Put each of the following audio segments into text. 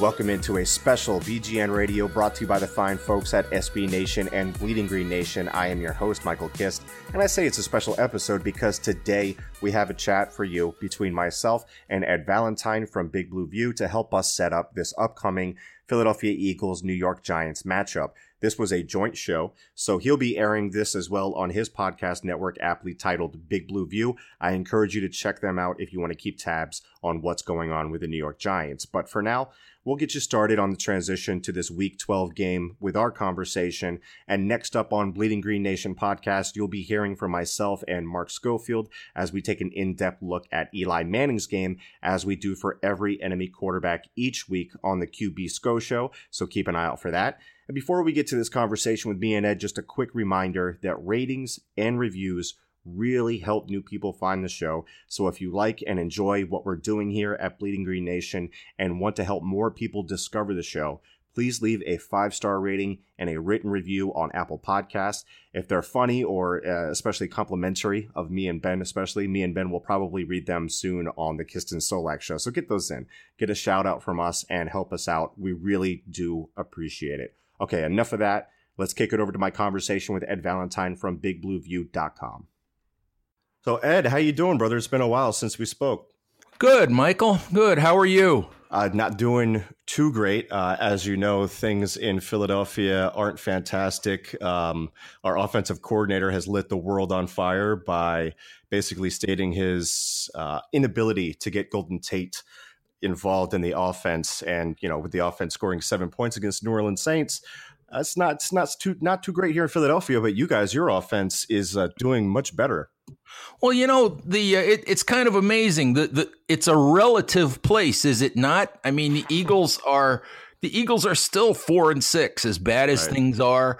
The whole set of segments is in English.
Welcome into a special BGN radio brought to you by the fine folks at SB Nation and Bleeding Green Nation. I am your host, Michael Kist, and I say it's a special episode because today we have a chat for you between myself and Ed Valentine from Big Blue View to help us set up this upcoming Philadelphia Eagles New York Giants matchup. This was a joint show, so he'll be airing this as well on his podcast network, aptly titled Big Blue View. I encourage you to check them out if you want to keep tabs on what's going on with the New York Giants. But for now, we'll get you started on the transition to this Week 12 game with our conversation. And next up on Bleeding Green Nation podcast, you'll be hearing from myself and Mark Schofield as we take an in depth look at Eli Manning's game, as we do for every enemy quarterback each week on the QB SCO show. So keep an eye out for that. And before we get to this conversation with me and Ed, just a quick reminder that ratings and reviews really help new people find the show. So if you like and enjoy what we're doing here at Bleeding Green Nation and want to help more people discover the show, please leave a five star rating and a written review on Apple Podcasts. If they're funny or uh, especially complimentary of me and Ben, especially me and Ben will probably read them soon on the Kiston Solak show. So get those in, get a shout out from us, and help us out. We really do appreciate it. Okay, enough of that. Let's kick it over to my conversation with Ed Valentine from BigBlueView.com. So Ed, how you doing, brother? It's been a while since we spoke. Good, Michael. Good. How are you? Uh, not doing too great. Uh, as you know, things in Philadelphia aren't fantastic. Um, our offensive coordinator has lit the world on fire by basically stating his uh, inability to get Golden Tate involved in the offense. And you know, with the offense scoring seven points against New Orleans Saints, it's not it's not too not too great here in Philadelphia. But you guys, your offense is uh, doing much better. Well, you know, the uh, it, it's kind of amazing. The, the it's a relative place, is it not? I mean, the Eagles are the Eagles are still four and six, as bad as right. things are,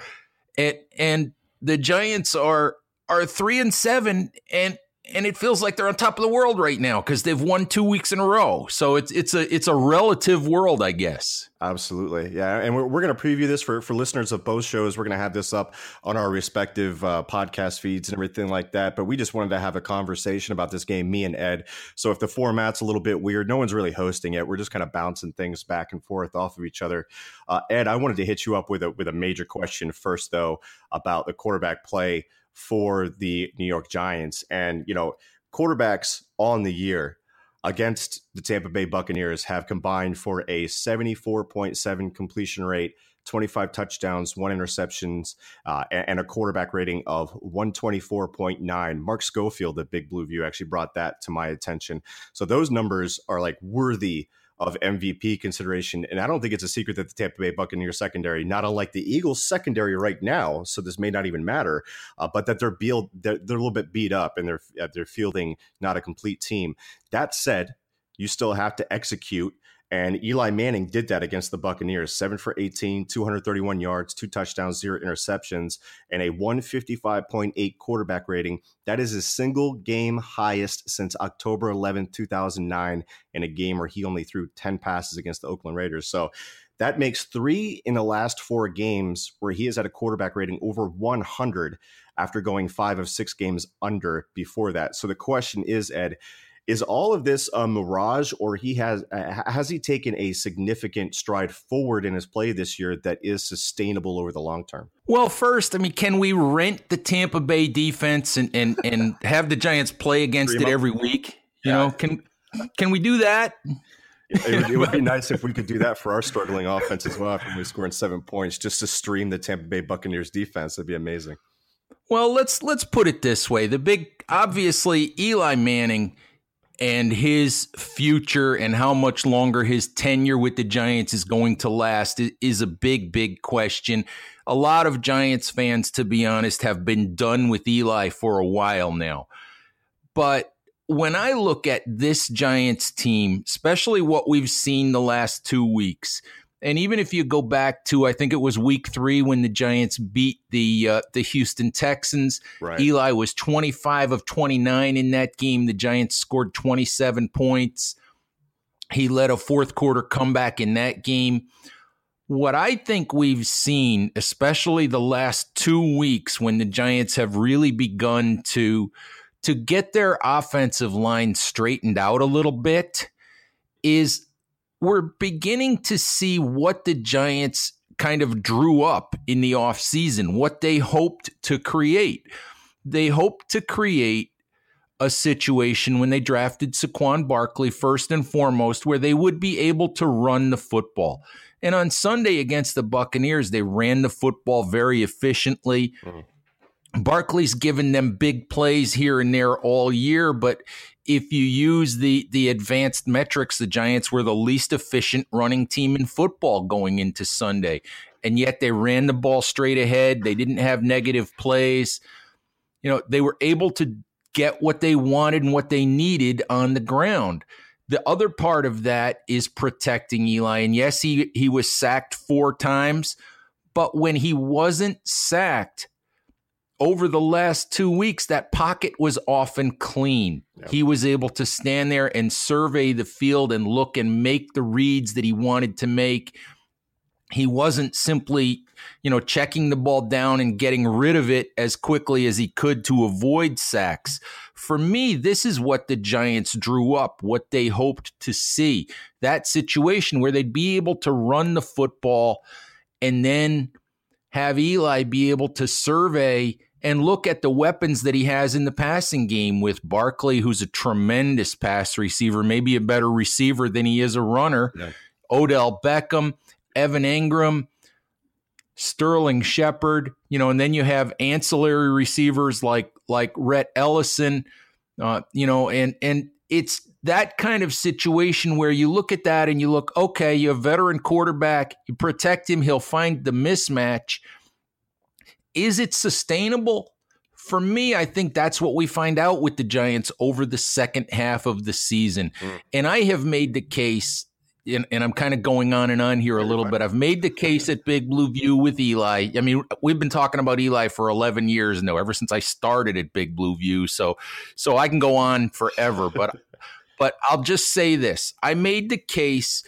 and and the Giants are are three and seven, and and it feels like they're on top of the world right now because they've won two weeks in a row. So it's it's a it's a relative world, I guess. Absolutely, yeah. And we're, we're going to preview this for for listeners of both shows. We're going to have this up on our respective uh, podcast feeds and everything like that. But we just wanted to have a conversation about this game, me and Ed. So if the format's a little bit weird, no one's really hosting it. We're just kind of bouncing things back and forth off of each other. Uh, Ed, I wanted to hit you up with a with a major question first, though, about the quarterback play for the New York Giants. And, you know, quarterbacks on the year against the Tampa Bay Buccaneers have combined for a 74.7 completion rate, 25 touchdowns, one interceptions, uh, and a quarterback rating of 124.9. Mark Schofield at Big Blue View actually brought that to my attention. So those numbers are like worthy of MVP consideration. And I don't think it's a secret that the Tampa Bay Buccaneers secondary, not unlike the Eagles secondary right now, so this may not even matter, uh, but that they're, beat, they're, they're a little bit beat up and they're uh, they're fielding not a complete team. That said, you still have to execute and Eli Manning did that against the Buccaneers. Seven for 18, 231 yards, two touchdowns, zero interceptions, and a 155.8 quarterback rating. That is his single game highest since October 11, 2009, in a game where he only threw 10 passes against the Oakland Raiders. So that makes three in the last four games where he has had a quarterback rating over 100 after going five of six games under before that. So the question is, Ed, is all of this a mirage, or he has uh, has he taken a significant stride forward in his play this year that is sustainable over the long term? Well, first, I mean, can we rent the Tampa Bay defense and and and have the Giants play against it every week? You yeah. know, can can we do that? It would, it would, be nice if we could do that for our struggling offense as well. If we're scoring seven points, just to stream the Tampa Bay Buccaneers defense, that'd be amazing. Well, let's let's put it this way: the big, obviously, Eli Manning and his future and how much longer his tenure with the Giants is going to last is a big, big question. A lot of Giants fans, to be honest, have been done with Eli for a while now. But when I look at this Giants team, especially what we've seen the last two weeks, and even if you go back to, I think it was week three when the Giants beat the uh, the Houston Texans. Right. Eli was 25 of 29 in that game. The Giants scored 27 points. He led a fourth quarter comeback in that game. What I think we've seen, especially the last two weeks when the Giants have really begun to to get their offensive line straightened out a little bit, is we're beginning to see what the Giants kind of drew up in the offseason, what they hoped to create. They hoped to create a situation when they drafted Saquon Barkley first and foremost, where they would be able to run the football. And on Sunday against the Buccaneers, they ran the football very efficiently. Mm-hmm. Barkley's given them big plays here and there all year, but if you use the the advanced metrics, the Giants were the least efficient running team in football going into Sunday. And yet they ran the ball straight ahead. They didn't have negative plays. You know, they were able to get what they wanted and what they needed on the ground. The other part of that is protecting Eli. And yes, he he was sacked four times, but when he wasn't sacked, over the last two weeks, that pocket was often clean. Yep. He was able to stand there and survey the field and look and make the reads that he wanted to make. He wasn't simply, you know, checking the ball down and getting rid of it as quickly as he could to avoid sacks. For me, this is what the Giants drew up, what they hoped to see. That situation where they'd be able to run the football and then have Eli be able to survey and look at the weapons that he has in the passing game with Barkley, who's a tremendous pass receiver, maybe a better receiver than he is a runner. Yeah. Odell Beckham, Evan Engram, Sterling Shepard, you know, and then you have ancillary receivers like like Rhett Ellison, uh, you know, and and it's that kind of situation where you look at that and you look, okay, you have veteran quarterback, you protect him, he'll find the mismatch is it sustainable? For me, I think that's what we find out with the Giants over the second half of the season. Mm. And I have made the case, and, and I'm kind of going on and on here a little bit. I've made the case at Big Blue View with Eli. I mean, we've been talking about Eli for 11 years now, ever since I started at Big Blue View. So, so I can go on forever. But, but I'll just say this: I made the case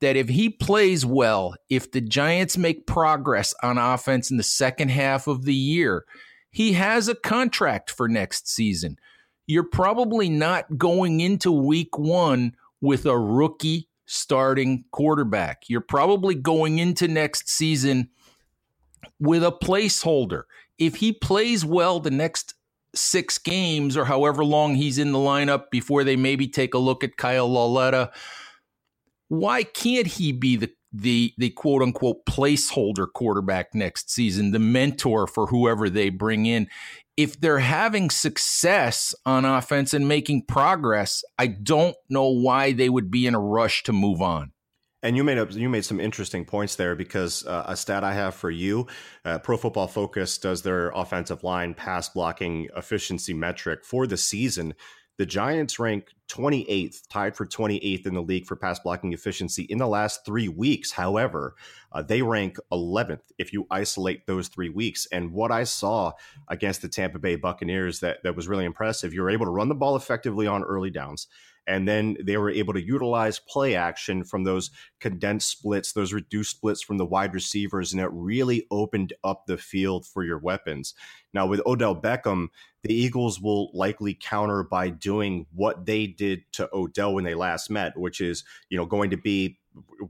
that if he plays well, if the Giants make progress on offense in the second half of the year, he has a contract for next season. You're probably not going into week one with a rookie starting quarterback. You're probably going into next season with a placeholder. If he plays well the next six games or however long he's in the lineup before they maybe take a look at Kyle Lauletta why can't he be the the the quote unquote placeholder quarterback next season, the mentor for whoever they bring in? If they're having success on offense and making progress, I don't know why they would be in a rush to move on. And you made you made some interesting points there because uh, a stat I have for you, uh, Pro Football Focus does their offensive line pass blocking efficiency metric for the season. The Giants rank 28th, tied for 28th in the league for pass blocking efficiency in the last three weeks. However, uh, they rank 11th if you isolate those three weeks. And what I saw against the Tampa Bay Buccaneers that, that was really impressive, you were able to run the ball effectively on early downs. And then they were able to utilize play action from those condensed splits, those reduced splits from the wide receivers, and it really opened up the field for your weapons. Now, with Odell Beckham, the Eagles will likely counter by doing what they did to Odell when they last met, which is, you know, going to be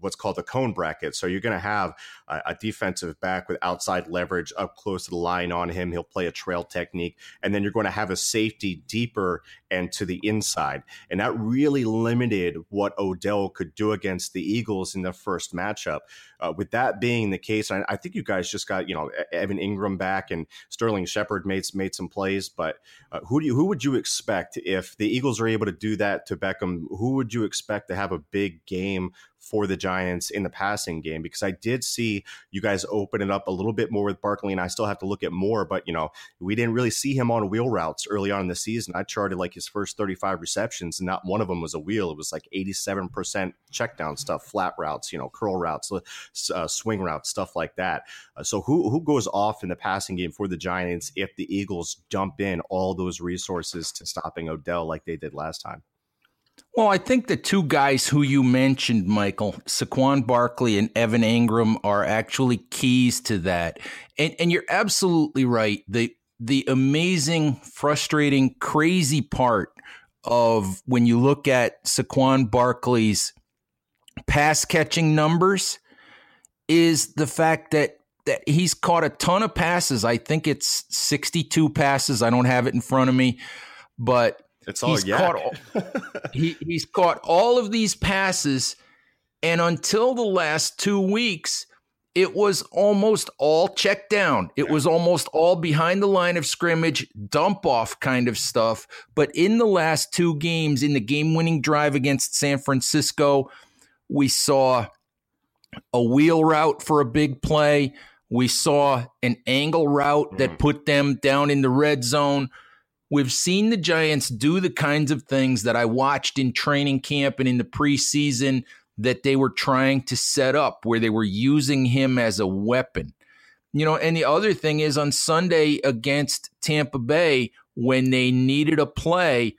what's called the cone bracket. So you're going to have a, a, defensive back with outside leverage up close to the line on him. He'll play a trail technique. And then you're going to have a safety deeper and to the inside. And that really limited what Odell could do against the Eagles in the first matchup. Uh, with that being the case, I, I, think you guys just got, you know, Evan Engram back and Sterling Shepard made, made some plays. But uh, who do you, who would you expect if the Eagles are able to do that to Beckham? Who would you expect to have a big game for the Giants in the passing game because I did see you guys open it up a little bit more with Barkley, and I still have to look at more. But you know, we didn't really see him on wheel routes early on in the season. I charted like his first 35 receptions, and not one of them was a wheel. It was like 87% check down stuff, flat routes, you know, curl routes, uh, swing routes, stuff like that. Uh, so who who goes off in the passing game for the Giants if the Eagles dump in all those resources to stopping Odell like they did last time? Well, I think the two guys who you mentioned, Michael, Saquon Barkley and Evan Engram are actually keys to that. And, and you're absolutely right. The the amazing, frustrating, crazy part of when you look at Saquon Barkley's pass catching numbers is the fact that that he's caught a ton of passes. I think it's 62 passes. I don't have it in front of me, but it's all he's caught all, he, he's caught all of these passes, and until the last two weeks, it was almost all check down. It yeah. was almost all behind the line of scrimmage, dump off kind of stuff. But in the last two games, in the game winning drive against San Francisco, we saw a wheel route for a big play. We saw an angle route that mm-hmm. put them down in the red zone. We've seen the Giants do the kinds of things that I watched in training camp and in the preseason that they were trying to set up, where they were using him as a weapon. You know, and the other thing is on Sunday against Tampa Bay, when they needed a play,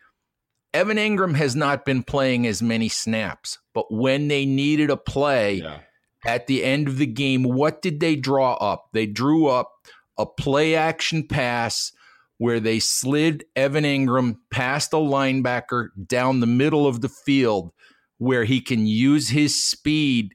Evan Engram has not been playing as many snaps, but when they needed a play yeah. at the end of the game, what did they draw up? They drew up a play action pass where they slid Evan Engram past a linebacker down the middle of the field where he can use his speed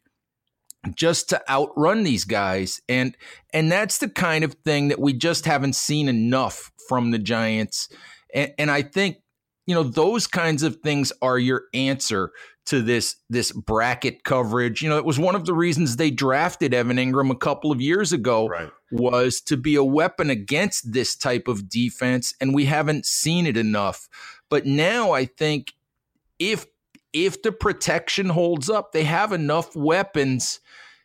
just to outrun these guys. And and that's the kind of thing that we just haven't seen enough from the Giants. And, and I think you know those kinds of things are your answer to this this bracket coverage. You know, it was one of the reasons they drafted Evan Engram a couple of years ago right. was to be a weapon against this type of defense, and we haven't seen it enough. But now I think if if the protection holds up, they have enough weapons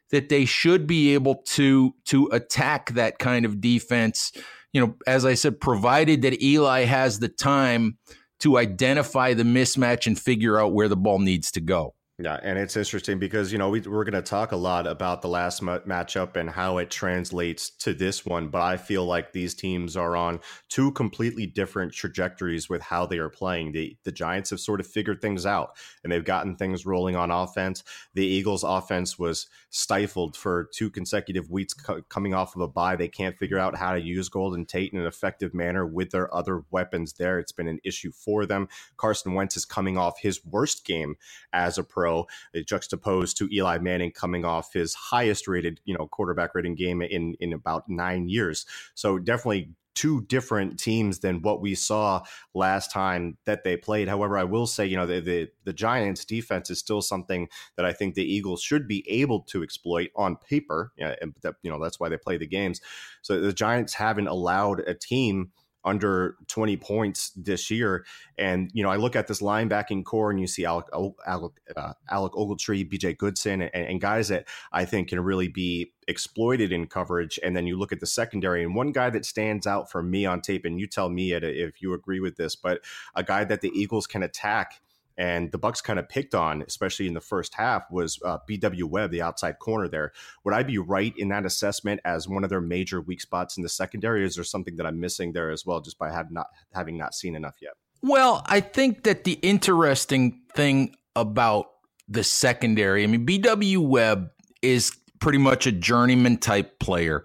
that they should be able to to attack that kind of defense. You know, as I said, provided that Eli has the time to identify the mismatch and figure out where the ball needs to go. Yeah, and it's interesting because you know we, we're going to talk a lot about the last m- matchup and how it translates to this one, but I feel like these teams are on two completely different trajectories with how they are playing. The the Giants have sort of figured things out and they've gotten things rolling on offense. The Eagles' offense was stifled for two consecutive weeks co- coming off of a bye. They can't figure out how to use Golden Tate in an effective manner with their other weapons there. It's been an issue for them. Carson Wentz is coming off his worst game as a pro pro, juxtaposed to Eli Manning coming off his highest rated, you know, quarterback rating game in in about nine years. So definitely two different teams than what we saw last time that they played. However, I will say, you know, the, the, the Giants defense is still something that I think the Eagles should be able to exploit on paper. And that, you know, that's why they play the games. So the Giants haven't allowed a team under 20 points this year. And, you know, I look at this linebacking corps and you see Alec, Alec, uh, Alec Ogletree, BJ Goodson, and, and, guys that I think can really be exploited in coverage. And then you look at the secondary, and one guy that stands out for me on tape, and you tell me if you agree with this, but a guy that the Eagles can attack and the Bucks kind of picked on, especially in the first half, was uh, B.W. Webb, the outside corner. There, would I be right in that assessment as one of their major weak spots in the secondary? is there something that I'm missing there as well, just by have not having not seen enough yet? Well, I think that the interesting thing about the secondary, I mean, B.W. Webb is pretty much a journeyman type player.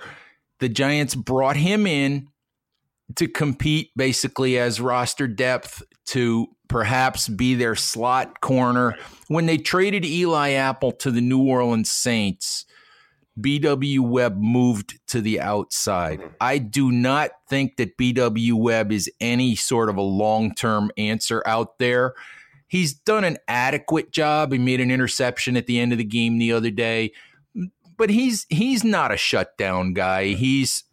The Giants brought him in to compete basically as roster depth to perhaps be their slot corner. When they traded Eli Apple to the New Orleans Saints, BW Webb moved to the outside. Mm-hmm. I do not think that BW Webb is any sort of a long term answer out there. He's done an adequate job. He made an interception at the end of the game the other day, but he's he's not a shutdown guy. He's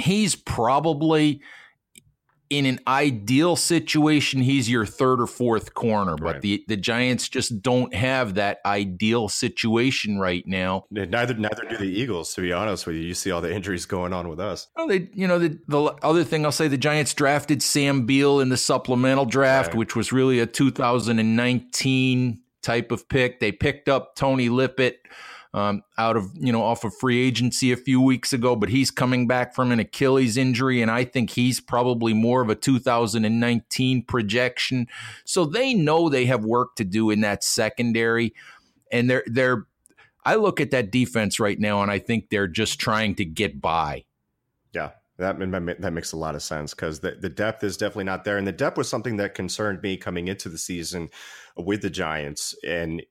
he's probably in an ideal situation, he's your third or fourth corner, but Right. the, the Giants just don't have that ideal situation right now. Neither neither do the Eagles. To be honest with you, you see all the injuries going on with us. Well, they, you know, the, the other thing I'll say, the Giants drafted Sam Beal in the supplemental draft, Right. which was really a 2019 type of pick. They picked up Tony Lippett um, out of, you know, off of free agency a few weeks ago, but he's coming back from an Achilles injury, and I think he's probably more of a 2019 projection. So they know they have work to do in that secondary, and they're they're. I look at that defense right now, and I think they're just trying to get by. Yeah, that that makes a lot of sense because the, the depth is definitely not there, and the depth was something that concerned me coming into the season with the Giants, and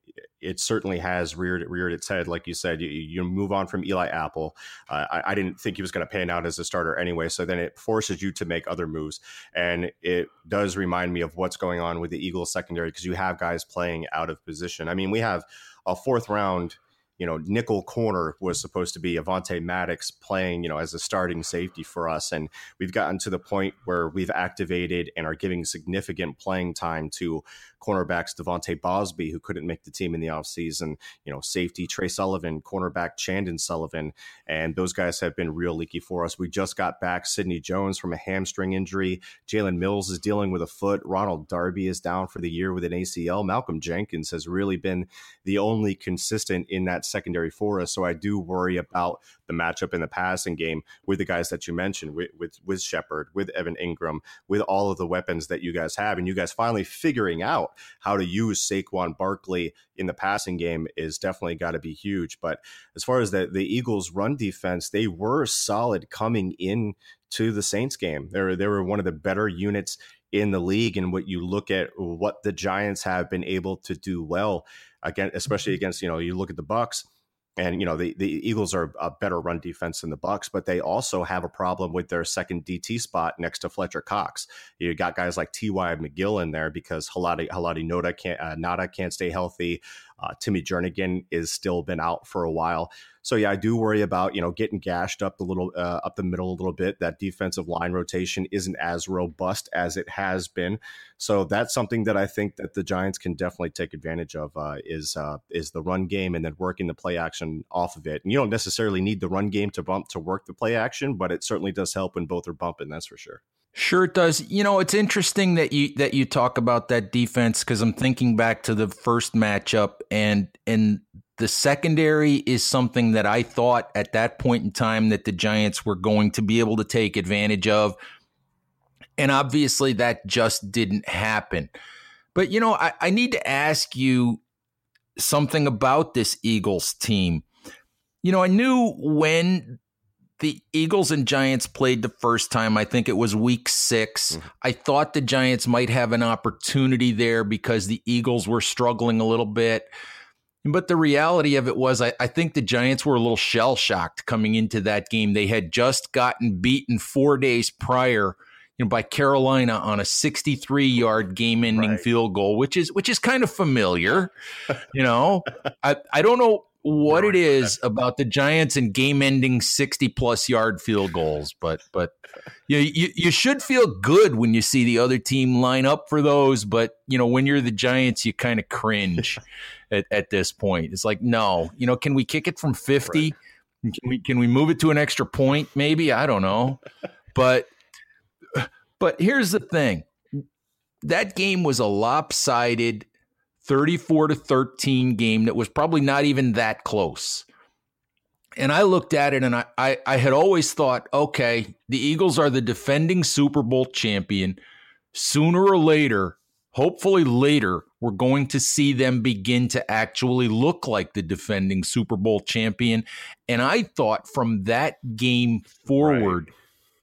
it certainly has reared reared its head. Like you said, you, you move on from Eli Apple. Uh, I, I didn't think he was going to pan out as a starter anyway, so then it forces you to make other moves, and it does remind me of what's going on with the Eagles secondary because you have guys playing out of position. I mean, we have a fourth round you know, nickel corner was supposed to be Avonte Maddox playing, you know, as a starting safety for us. And we've gotten to the point where we've activated and are giving significant playing time to cornerbacks De'Vante Bausby, who couldn't make the team in the offseason, you know, safety Tre Sullivan, cornerback Chandon Sullivan. And those guys have been real leaky for us. We just got back Sidney Jones from a hamstring injury. Jalen Mills is dealing with a foot. Ronald Darby is down for the year with an ACL. Malcolm Jenkins has really been the only consistent in that secondary for us. So I do worry about the matchup in the passing game with the guys that you mentioned, with with, with Shepard, with Evan Engram, with all of the weapons that you guys have, and you guys finally figuring out how to use Saquon Barkley in the passing game is definitely got to be huge. But as far as the the Eagles' run defense, they were solid coming in to the Saints game. They were they were one of the better units in the league. And what you look at what the Giants have been able to do well again, especially against you know you look at the Bucks and you know the, the Eagles are a better run defense than the Bucks, but they also have a problem with their second DT spot next to Fletcher Cox. You got guys like T.Y. McGill in there because Haloti Haloti Noda can't uh, Nada can't stay healthy. Uh, Timmy Jernigan is still been out for a while. So yeah, I do worry about you know getting gashed up the little uh, up the middle a little bit. That defensive line rotation isn't as robust as it has been. So that's something that I think that the Giants can definitely take advantage of uh, is uh, is the run game and then working the play action off of it. And you don't necessarily need the run game to bump to work the play action, but it certainly does help when both are bumping. That's for sure. Sure it does. You know, it's interesting that you that you talk about that defense because I'm thinking back to the first matchup and and the secondary is something that I thought at that point in time that the Giants were going to be able to take advantage of. And obviously that just didn't happen. But you know, I, I need to ask you something about this Eagles team. You know, I knew when the Eagles and Giants played the first time. I think it was week 6 Mhm. I thought the Giants might have an opportunity there because the Eagles were struggling a little bit. But the reality of it was, I, I think the Giants were a little shell shocked coming into that game. They had just gotten beaten four days prior. You know, by Carolina on a 63 yard game ending Right. field goal, which is which is kind of familiar. You know, I, I don't know what it is about the Giants and game ending 60 plus yard field goals, but but you, you you should feel good when you see the other team line up for those, but you know, when you're the Giants, you kind of cringe at, at this point. It's like, no, you know, can we kick it from 50? Can we can we move it to an extra point maybe? I don't know. But but here's the thing. That game was a lopsided 34 to 13 game that was probably not even that close. And I looked at it and I, I, I had always thought, okay, the Eagles are the defending Super Bowl champion. Sooner or later, hopefully later, we're going to see them begin to actually look like the defending Super Bowl champion. And I thought from that game forward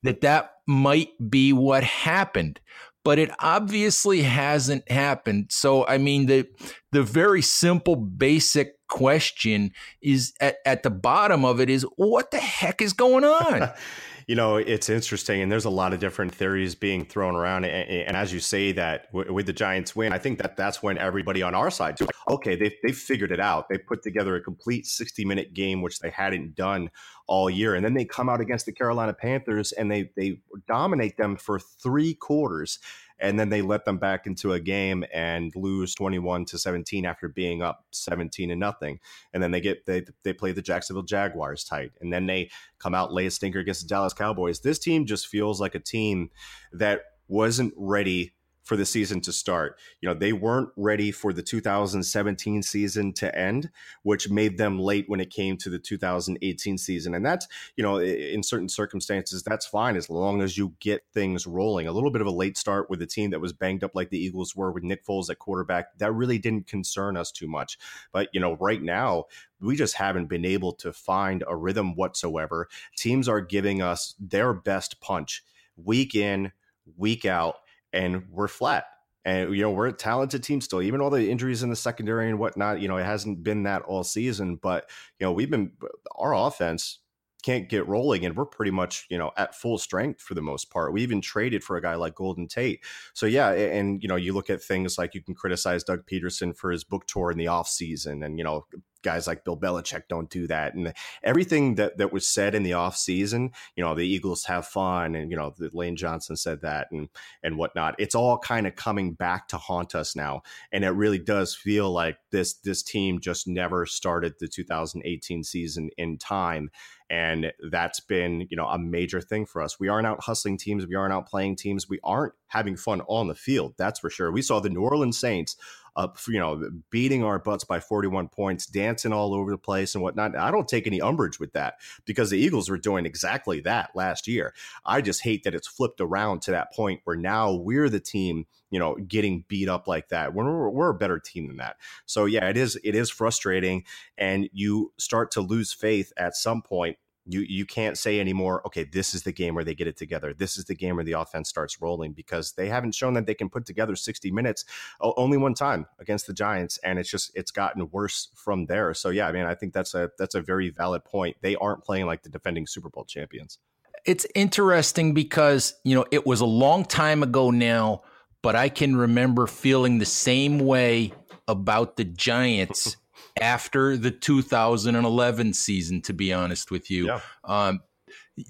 that that might be what happened but it obviously hasn't happened. So, I mean, the the very simple, basic question is at, at the bottom of it is what the heck is going on? you know, it's interesting, and there's a lot of different theories being thrown around. And, and as you say that w- with the Giants win, I think that that's when everybody on our side, like, okay, they they figured it out. They put together a complete 60 minute game, which they hadn't done all year, and then they come out against the Carolina Panthers and they they dominate them for three quarters and then they let them back into a game and lose 21 to 17 after being up 17 and nothing. And then they get they they play the Jacksonville Jaguars tight. And then they come out lay a stinker against the Dallas Cowboys. This team just feels like a team that wasn't ready for the season to start. You know, they weren't ready for the 2017 season to end, which made them late when it came to the 2018 season. And that's, you know, in certain circumstances, that's fine as long as you get things rolling. A little bit of a late start with a team that was banged up like the Eagles were with Nick Foles at quarterback, that really didn't concern us too much. But, you know, right now, we just haven't been able to find a rhythm whatsoever. Teams are giving us their best punch week in, week out and we're flat. And you know we're a talented team still, even all the injuries in the secondary and whatnot. You know it hasn't been that all season, but you know we've been our offense can't get rolling and we're pretty much you know at full strength for the most part we even traded for a guy like golden tate so yeah and you know you look at things like you can criticize doug pederson for his book tour in the off season and you know guys like Bill Belichick don't do that. And everything that, that was said in the off season, you know, the Eagles have fun and, you know, Lane Johnson said that and, and whatnot. It's all kind of coming back to haunt us now. And it really does feel like this, this team just never started the 2018 season in time. And that's been, you know, a major thing for us. We aren't out hustling teams. We aren't out playing teams. We aren't having fun on the field. That's for sure. We saw the New Orleans Saints up, you know, beating our butts by 41 points, dancing all over the place and whatnot. I don't take any umbrage with that because the Eagles were doing exactly that last year. I just hate that it's flipped around to that point where now we're the team, you know, getting beat up like that. We're, we're a better team than that. So yeah, it is it is frustrating, and you start to lose faith at some point you you can't say anymore okay this is the game where they get it together. This is the game where the offense starts rolling because they haven't shown that they can put together 60 minutes only one time against the giants and it's just it's gotten worse from there. So yeah i mean i think that's a that's a very valid point. They aren't playing like the defending super bowl champions. It's interesting because you know it was a long time ago now but i can remember feeling the same way about the giants after the 2011 season, to be honest with you. Yeah. Um,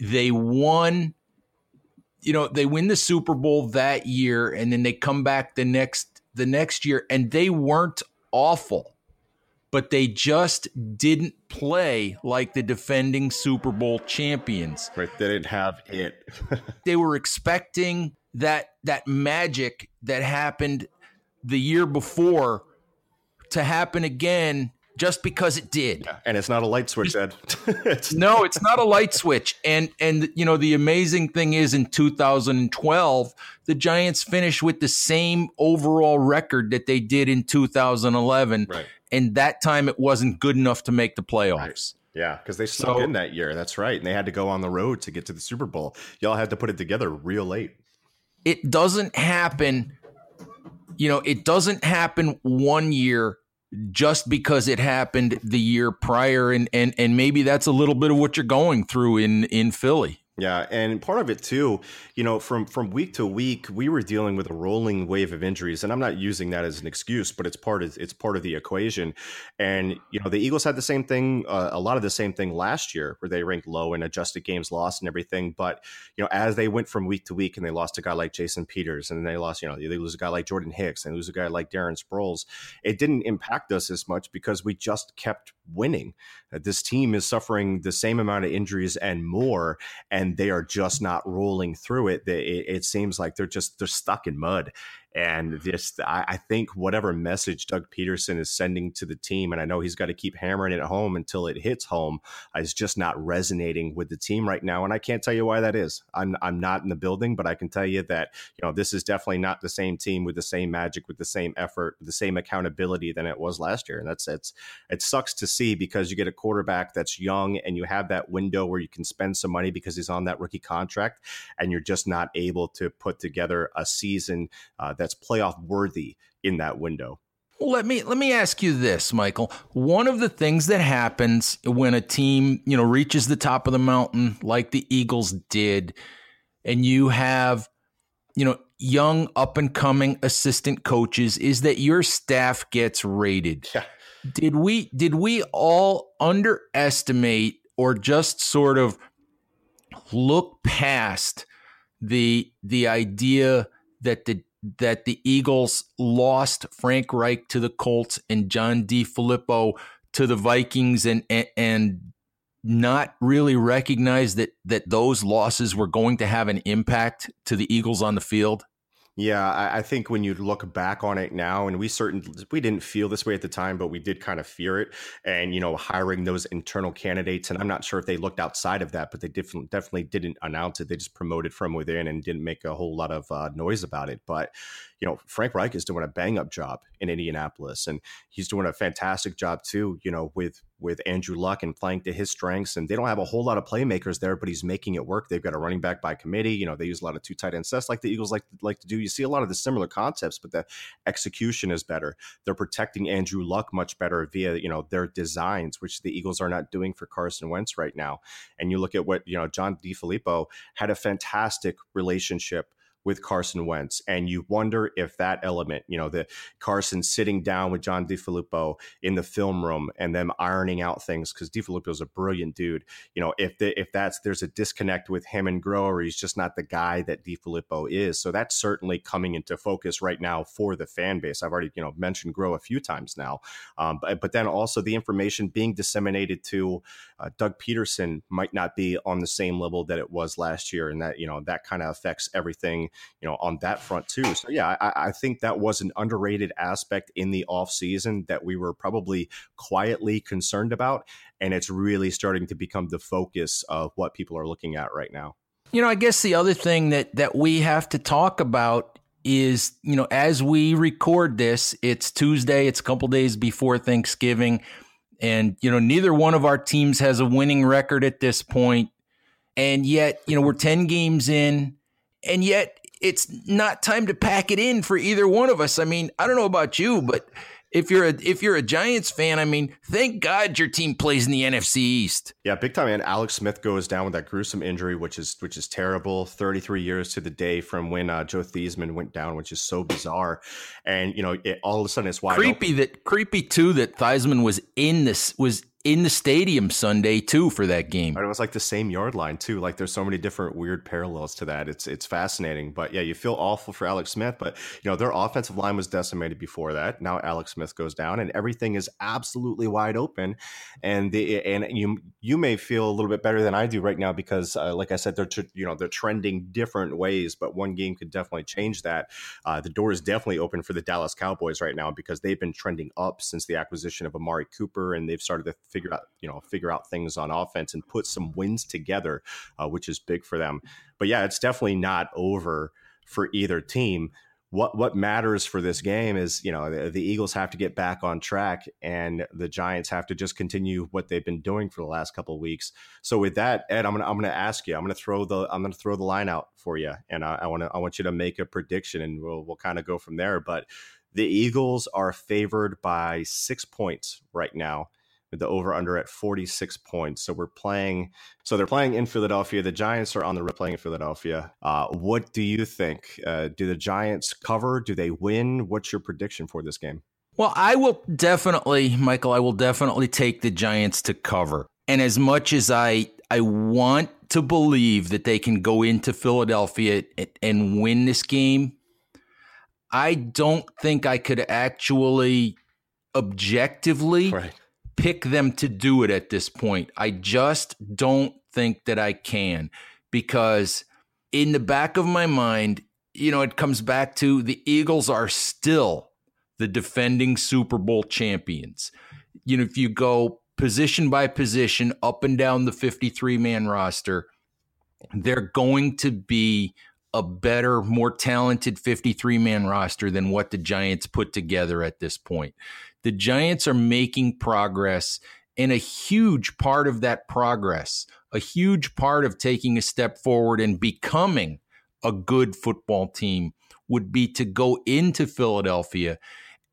they won, you know, they win the Super Bowl that year, and then they come back the next the next year, and they weren't awful, but they just didn't play like the defending Super Bowl champions. Right, they didn't have it. they were expecting that that magic that happened the year before to happen again just because it did. Yeah, and it's not a light switch, Ed. it's no, it's not a light switch. And and you know the amazing thing is in 2012, the Giants finished with the same overall record that they did in 2011. Right. And that time it wasn't good enough to make the playoffs. Right. Yeah, because they snuck so, in that year. That's right. And they had to go on the road to get to the Super Bowl. Y'all had to put it together real late. It doesn't happen. You know, it doesn't happen one year just because it happened the year prior and and and maybe that's a little bit of what you're going through in in Philly. Yeah, and part of it too, you know, from from week to week, we were dealing with a rolling wave of injuries, and I'm not using that as an excuse, but it's part of it's part of the equation. And you know, the Eagles had the same thing, uh, a lot of the same thing last year, where they ranked low and adjusted games lost and everything. But you know, as they went from week to week, and they lost a guy like Jason Peters, and they lost, you know, they lose a guy like Jordan Hicks, and lose a guy like Darren Sproles, it didn't impact us as much because we just kept winning. Uh, this team is suffering the same amount of injuries and more, and they are just not rolling through it. It, it seems like they're just they're stuck in mud, and just, I, I, think whatever message Doug Pederson is sending to the team, and I know he's got to keep hammering it home until it hits home, is just not resonating with the team right now. And I can't tell you why that is. I'm, I'm not in the building, but I can tell you that, you know, this is definitely not the same team with the same magic, with the same effort, the same accountability than it was last year. And that's, it's, it sucks to see because you get a quarterback that's young and you have that window where you can spend some money because he's on that rookie contract and you're just not able to put together a season uh, that's playoff worthy in that window. Well, let me let me ask you this, Michael. One of the things that happens when a team, you know, reaches the top of the mountain like the Eagles did, and you have, you know, young up and coming assistant coaches is that your staff gets rated. Yeah. Did we did we all underestimate or just sort of look past the the idea that the that the Eagles lost Frank Reich to the Colts and John DeFilippo to the Vikings and, and, and not really recognize that that those losses were going to have an impact to the Eagles on the field? Yeah, I, I, think when you look back on it now, and we certainly we didn't feel this way at the time, but we did kind of fear it. And you know, hiring those internal candidates, and I'm not sure if they looked outside of that, but they definitely definitely didn't announce it. They just promoted from within and didn't make a whole lot of uh, noise about it. But you know, Frank Reich is doing a bang up job in Indianapolis, and he's doing a fantastic job too. You know, with with Andrew Luck and playing to his strengths, and they don't have a whole lot of playmakers there, but he's making it work. They've got a running back by committee. You know, they use a lot of two tight end sets like the Eagles like like to do. You see a lot of the similar concepts, but the execution is better. They're protecting Andrew Luck much better via you know their designs, which the Eagles are not doing for Carson Wentz right now. And you look at what you know, John DeFilippo had a fantastic relationship with Carson Wentz. And you wonder if that element, you know, the Carson sitting down with John DeFilippo in the film room and them ironing out things because DeFilippo is a brilliant dude. You know, if the, if that's there's a disconnect with him and Groh, he's just not the guy that DeFilippo is. So that's certainly coming into focus right now for the fan base. I've already you know mentioned Groh a few times now, um, but but then also the information being disseminated to uh, Doug Pederson might not be on the same level that it was last year, and that you know that kind of affects everything you know, on that front too. So yeah, I, I think that was an underrated aspect in the off season that we were probably quietly concerned about, and it's really starting to become the focus of what people are looking at right now. You know, I guess the other thing that that we have to talk about is, you know, as we record this, it's Tuesday, it's a couple days before Thanksgiving, and you know, neither one of our teams has a winning record at this point. And yet, you know, we're 10 games in, and yet it's not time to pack it in for either one of us. I mean, I don't know about you, but if you're a if you're a Giants fan, I mean, thank God your team plays in the NFC East. Yeah, big time. And Alex Smith goes down with that gruesome injury, which is which is terrible. Thirty three years to the day from when uh, Joe Theismann went down, which is so bizarre. And you know, it, all of a sudden it's wide creepy open. that creepy too that Theismann was in this was in the stadium Sunday too for that game. it was like the same yard line too. Like there's so many different weird parallels to that. It's it's fascinating. But yeah, you feel awful for Alex Smith, but you know their offensive line was decimated before that. Now Alex Smith goes down, and everything is absolutely wide open. And the and you you may feel a little bit better than I do right now because, uh, like I said, they're t- you know they're trending different ways. But one game could definitely change that. Uh, the door is definitely open for the Dallas Cowboys right now because they've been trending up since the acquisition of Amari Cooper, and they've started to figure out you know figure out things on offense and put some wins together, uh, which is big for them. But yeah, it's definitely not over for either team. What what matters for this game is you know the, the, Eagles have to get back on track and the Giants have to just continue what they've been doing for the last couple of weeks. So with that, Ed, I'm gonna I'm gonna ask you. I'm gonna throw the I'm gonna throw the line out for you, and I, I want to I want you to make a prediction, and we'll we'll kind of go from there. But the Eagles are favored by six points right now with the over under at 46 points. So we're playing, so they're playing in Philadelphia. The Giants are on the road playing in Philadelphia. Uh, what do you think? Uh, do the Giants cover? Do they win? What's your prediction for this game? Well, I will definitely, Michael, I will definitely take the Giants to cover. And as much as I, I want to believe that they can go into Philadelphia and win this game, I don't think I could actually objectively right pick them to do it at this point. I just don't think that I can because in the back of my mind, you know, it comes back to the Eagles are still the defending Super Bowl champions. You know, if you go position by position up and down the 53 man roster, they're going to be a better, more talented 53 man roster than what the Giants put together at this point. The Giants are making progress, and a huge part of that progress, a huge part of taking a step forward and becoming a good football team would be to go into Philadelphia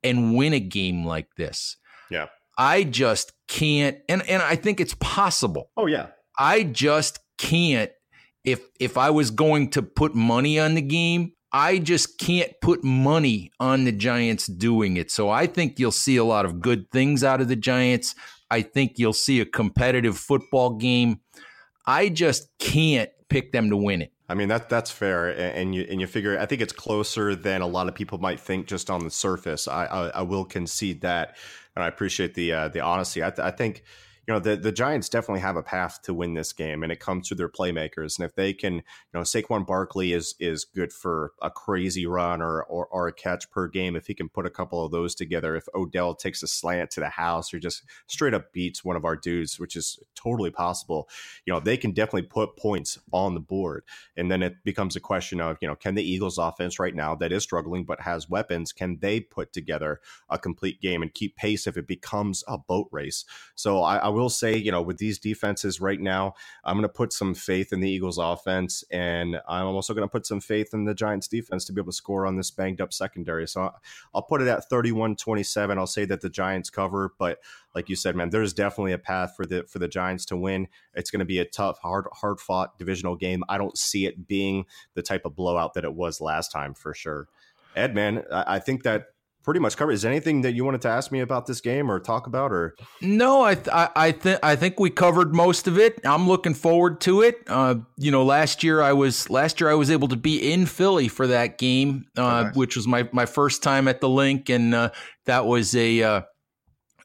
and win a game like this. Yeah. I just can't and and I think it's possible. Oh yeah. I just can't if if I was going to put money on the game, I just can't put money on the Giants doing it. So I think you'll see a lot of good things out of the Giants. I think you'll see a competitive football game. I just can't pick them to win it. I mean that that's fair, and you and you figure I think it's closer than a lot of people might think just on the surface. I I, I will concede that, and I appreciate the uh, the honesty. I, th- I think you know the the Giants definitely have a path to win this game, and it comes through their playmakers. And if they can, you know, Saquon Barkley is is good for a crazy run or, or or a catch per game. If he can put a couple of those together, if Odell takes a slant to the house or just straight up beats one of our dudes, which is totally possible, you know, they can definitely put points on the board. And then it becomes a question of you know, can the Eagles offense right now that is struggling but has weapons, can they put together a complete game and keep pace if it becomes a boat race? So I, I will say, you know, with these defenses right now, I'm going to put some faith in the Eagles offense, and I'm also going to put some faith in the Giants defense to be able to score on this banged up secondary. So I'll put it at 31 27. I'll say that the Giants cover, but like you said, man, there's definitely a path for the for the Giants to win. It's going to be a tough, hard, hard fought divisional game. I don't see it being the type of blowout that it was last time for sure. Ed, man, I think that pretty much covered. Is there anything that you wanted to ask me about this game or talk about or? No, I th- I, think I think we covered most of it. I'm looking forward to it. Uh, you know, last year I was last year I was able to be in Philly for that game, uh, oh, nice. which was my my first time at the Linc, and uh, that was a uh,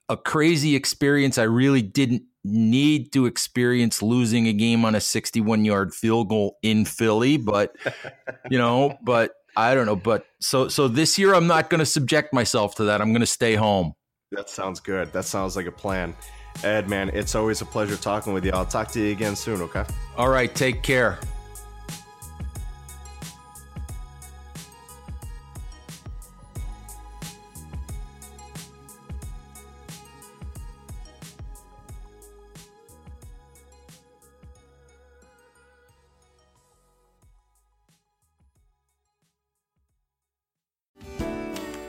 a crazy experience. I really didn't need to experience losing a game on a 61 yard field goal in Philly, but you know, but I don't know, but so so this year I'm not going to subject myself to that. I'm going to stay home. That sounds good. That sounds like a plan. Ed, man, it's always a pleasure talking with you. I'll talk to you again soon, okay? All right, take care.